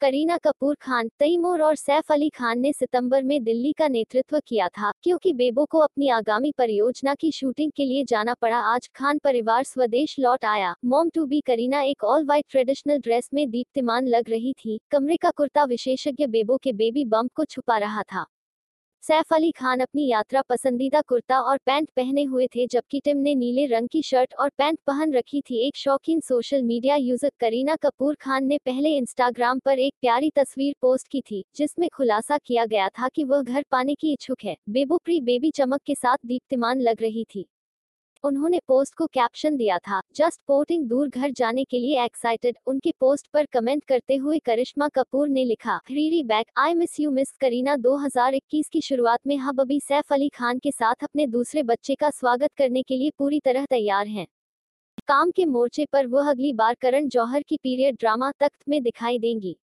करीना कपूर खान, तैमूर और सैफ अली खान ने सितंबर में दिल्ली का नेतृत्व किया था, क्योंकि बेबो को अपनी आगामी परियोजना की शूटिंग के लिए जाना पड़ा। आज खान परिवार स्वदेश लौट आया। मोम टू बी करीना एक ऑल वाइट ट्रेडिशनल ड्रेस में दीप्तिमान लग रही थी। कमरे का कुर्ता विशेषज्ञ बेबो के बेबी बम्प को छुपा रहा था। सैफ अली खान अपनी यात्रा पसंदीदा कुर्ता और पैंट पहने हुए थे, जबकि टिम ने नीले रंग की शर्ट और पैंट पहन रखी थी। एक शौकीन social media user Kareena Kapoor Khan ने पहले इंस्टाग्राम पर एक प्यारी तस्वीर पोस्ट की थी, जिसमें खुलासा किया गया था कि वह घर पाने की इच्छुक है। बेबो प्री बेबी चमक के साथ दीप्तिमान लग रही थी। उन्होंने पोस्ट को कैप्शन दिया था, जस्ट पोर्टिंग दूर घर जाने के लिए एक्साइटेड उनके पोस्ट पर कमेंट करते हुए करिश्मा कपूर ने लिखा Riri back I miss you miss Kareena 2021 की शुरुआत में हबीबी सैफ अली खान के साथ अपने दूसरे बच्चे का स्वागत करने के लिए पूरी तरह तैयार हैं। काम के मोर्चे पर वह अगली बार करण जौहर की पीरियड ड्रामा तख्त में दिखाई देंगी।